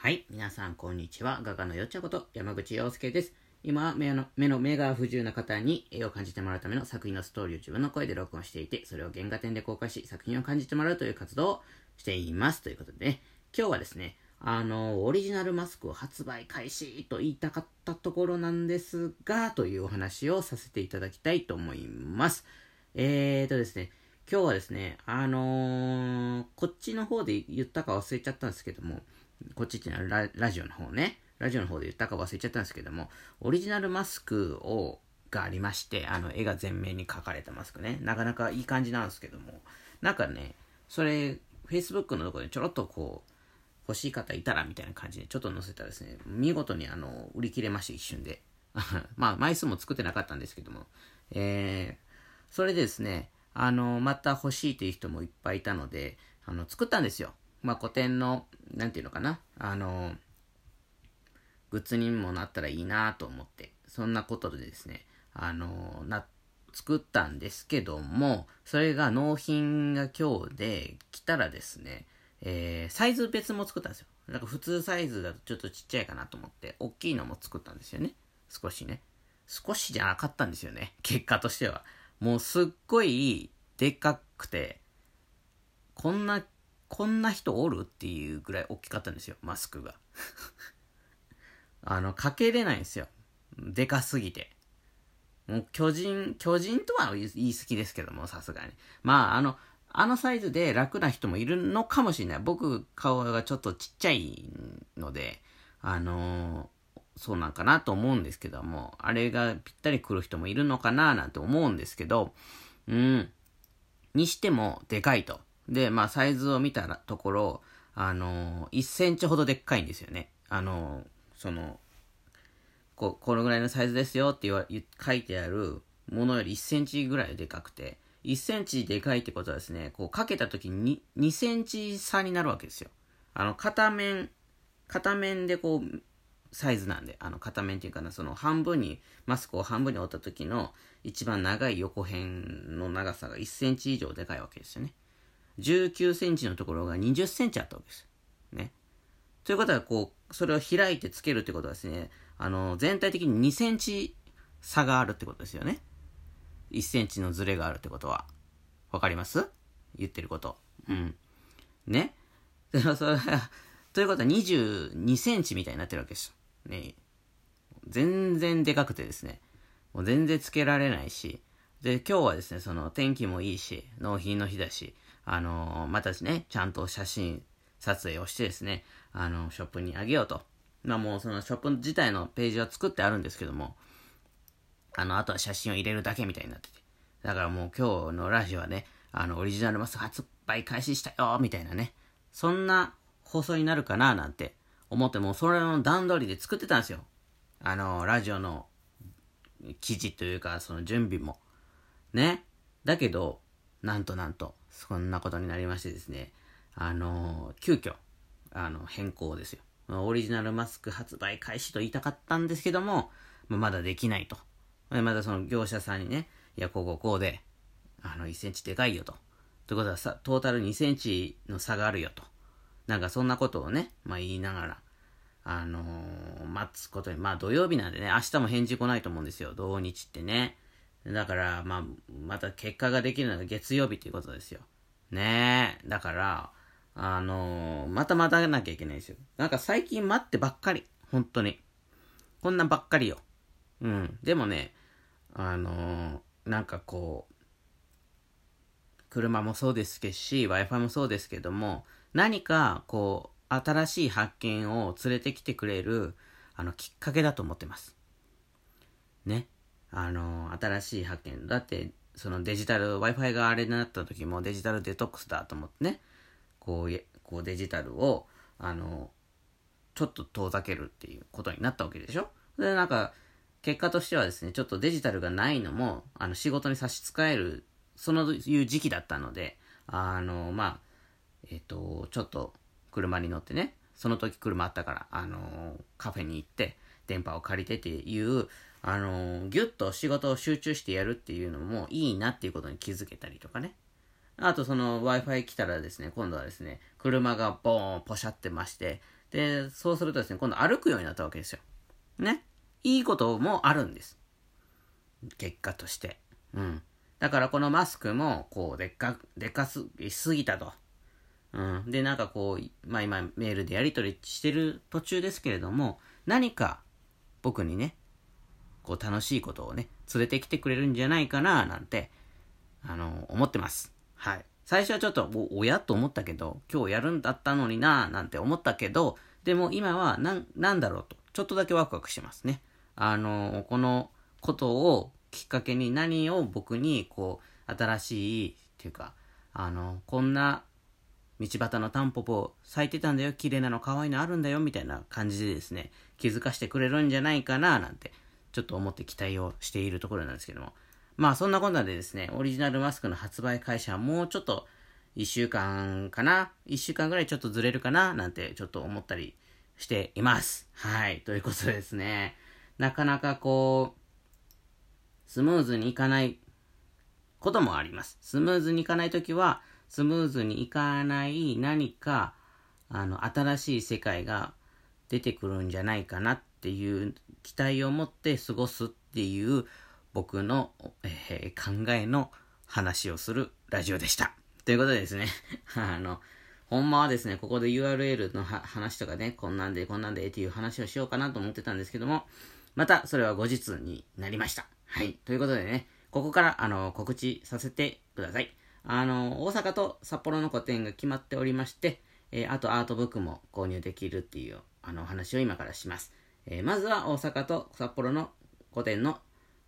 はい、皆さんこんにちは。画家のよっちゃこと山口洋介です。今は目の目の目が不自由な方に絵を感じてもらうための作品のストーリーを自分の声で録音していて、それを原画展で公開し、作品を感じてもらうという活動をしています。ということでね、今日はですね、あの、オリジナルマスクを発売開始と言いたかったところなんですが、というお話をさせていただきたいと思います。えーとですね、今日はですね、あのーこっちの方で言ったか忘れちゃったんですけども、こっちってのはラジオの方ね、ラジオの方で言ったか忘れちゃったんですけども、オリジナルマスクを、がありまして、あの、絵が全面に描かれたマスクね、なかなかいい感じなんですけども、なんかね、それ、Facebook のところでちょろっとこう、欲しい方いたらみたいな感じでちょっと載せたらですね、見事にあの、売り切れまして一瞬で。まあ、枚数も作ってなかったんですけども、えー、それでですね、あの、また欲しいという人もいっぱいいたので、あの、作ったんですよ。まあ、古典の、なんていうのかな、あの、グッズにもなったらいいなと思って、そんなことでですね、あの、な、作ったんですけども、それが納品が今日で来たらですね、えー、サイズ別も作ったんですよ。なんか普通サイズだとちょっとちっちゃいかなと思って、大きいのも作ったんですよね。少しね。少しじゃなかったんですよね。結果としては。もうすっごいでっかくて、こんな、こんな人おる？っていうぐらい大きかったんですよ、マスクが。あの、かけれないんですよ。でかすぎて。もう巨人、巨人とは言い過ぎですけども、さすがに。まあ、あの、あのサイズで楽な人もいるのかもしれない。僕、顔がちょっとちっちゃいので、あのーそうなんかなと思うんですけども、あれがぴったり来る人もいるのかななんて思うんですけど、うん。にしても、でかいと。で、まあ、サイズを見たところ、あのー1センチほどでっかいんですよね。あのーその、ここのぐらいのサイズですよって言書いてあるものより1センチぐらいでかくて、1センチでかいってことはですね、こうかけた時に 2, 2センチ差になるわけですよ。あの、片面、片面でこう、サイズなんで、あの、片面っていうかな、その半分に、マスクを半分に折った時の一番長い横辺の長さが1センチ以上でかいわけですよね。19センチのところが20センチあったわけです。ね。ということは、こう、それを開いてつけるってことはですね、あの、全体的に2センチ差があるってことですよね。1センチのズレがあるってことは。わかります？言ってること。うん。ね。でもそれはということは22センチみたいになってるわけですよ。ね。全然でかくてですね。もう全然つけられないし。で、今日はですね、その天気もいいし、納品の日だし、あのまたですね、ちゃんと写真撮影をしてですね、あのショップにあげようと。まあもうそのショップ自体のページは作ってあるんですけども、あの、あとは写真を入れるだけみたいになってて。だからもう今日のラジオはね、あの、オリジナルマス発売開始したよみたいなね。そんな放送になるかななんて思ってもうそれの段取りで作ってたんですよ。あの、ラジオの記事というか、その準備も。ね。だけど、なんとなんと、そんなことになりましてですね、あの、急遽、あの、変更ですよ。オリジナルマスク発売開始と言いたかったんですけども、まだできないと。まだその業者さんにね、いや、こうこうこうで、あの、1センチでかいよと。ということはさ、トータル2センチの差があるよと。なんかそんなことをね、まあ言いながら、あのー待つことに、まあ土曜日なんでね、明日も返事来ないと思うんですよ、土日ってね。だから、まあ、また結果ができるのが月曜日ということですよ。ねえ。だから、あのーまた待たなきゃいけないですよ。なんか最近待ってばっかり。本当に。こんなんばっかりよ。うん。でもね、あのーなんかこう、車もそうですけし、Wi-Fi もそうですけども、何かこう、新しい発見を連れてきてくれる、あの、きっかけだと思ってます。ね。あの、新しい発見。だって、そのデジタル、Wi-Fi があれになった時もデジタルデトックスだと思ってね、こう、こうデジタルを、あの、ちょっと遠ざけるっていうことになったわけでしょで、なんか、結果としてはですね、ちょっとデジタルがないのも、あの、仕事に差し支える、そのいう時期だったので、あの、まあ、えっ、と、ちょっと車に乗ってね、その時車あったから、あの、カフェに行って、電波を借りてっていう、あの、ぎゅっと仕事を集中してやるっていうのもいいなっていうことに気づけたりとかね。あとその Wi-Fi 来たらですね、今度はですね、車がボーンポシャってまして、で、そうするとですね、今度歩くようになったわけですよ。ね。いいこともあるんです。結果として。うん。だからこのマスクも、こう、でっか、でかすぎすぎたと。うん。で、なんかこう、まあ今メールでやり取りしてる途中ですけれども、何か僕にね、こう楽しいことをね、連れてきてくれるんじゃないかな、なんて、あの、思ってます。はい。最初はちょっと、お、親と思ったけど、今日やるんだったのにな、なんて思ったけど、でも今は、なん、なんだろうと、ちょっとだけワクワクしてますね。あの、このことをきっかけに何を僕に、こう、新しい、っていうか、あの、こんな道端のタンポポ咲いてたんだよ、綺麗なの可愛いのあるんだよ、みたいな感じでですね、気づかしてくれるんじゃないかな、なんて、ちょっと思って期待をしているところなんですけども。まあそんなこんなでですね、オリジナルマスクの発売会社はもうちょっと、一週間かな？一週間ぐらいちょっとずれるかな？なんてちょっと思ったりしています。はい。ということでですね、なかなかこう、スムーズにいかないこともあります。スムーズにいかないときは、スムーズにいかない何か、あの、新しい世界が出てくるんじゃないかなっっていう期待を持って過ごすっていう僕の、えー、考えの話をするラジオでした。ということでですね、あの、ほんまはですね、ここで URL の話とかね、こんなんでこんなんでっていう話をしようかなと思ってたんですけども、またそれは後日になりました。はい。ということでね、ここからあの告知させてください。あの、大阪と札幌の個展が決まっておりまして、えー、あとアートブックも購入できるっていうあの話を今からします。えー、まずは大阪と札幌の個展の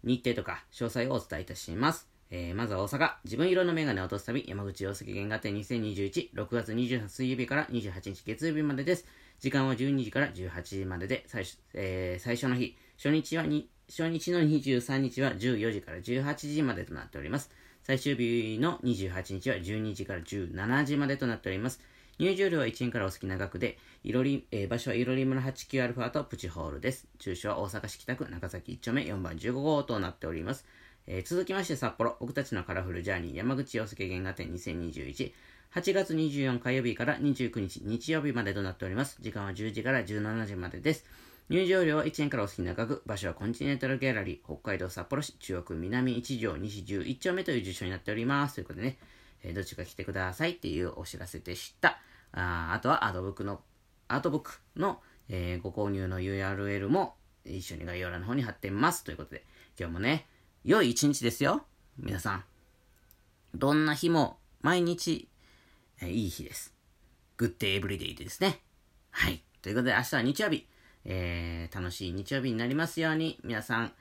日程とか詳細をお伝えいたします。えー、まずは大阪、自分色のメガネを落とす旅、山口洋介原画展2021、6月28日水曜日から28日月曜日までです。時間は12時から18時までで、最初,、えー、最初の日、初日はに、初日の23日は14時から18時までとなっております。最終日の28日は12時から17時までとなっております。入場料は1円からお好きな額で、いろり、えー、場所はいろり村 89α とプチホールです。住所は大阪市北区中崎1丁目4番15号となっております。えー、続きまして札幌、僕たちのカラフルジャーニー山口洋介原画展2021。8月24火曜日から29日日曜日までとなっております。時間は10時から17時までです。入場料は1円からお好きな額、場所はコンチネンタルギャラリー、北海道札幌市中央区南1条西11丁目という住所になっております。ということでね、えー、どっちか来てくださいっていうお知らせでした。ああとはアートブックの、アートブックの、えー、ご購入の URL も一緒に概要欄の方に貼ってます。ということで、今日もね、良い一日ですよ。皆さん。どんな日も毎日、えー、いい日です。Good day every day ですね。はい。ということで明日は日曜日。えー、楽しい日曜日になりますように、皆さん、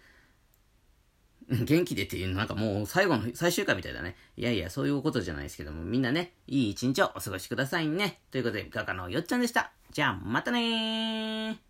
元気でっていうの、なんかもう最後の、最終回みたいだね。いやいや、そういうことじゃないですけども、みんなね、いい一日をお過ごしくださいね。ということで、画家のよっちゃんでした。じゃあ、またねー。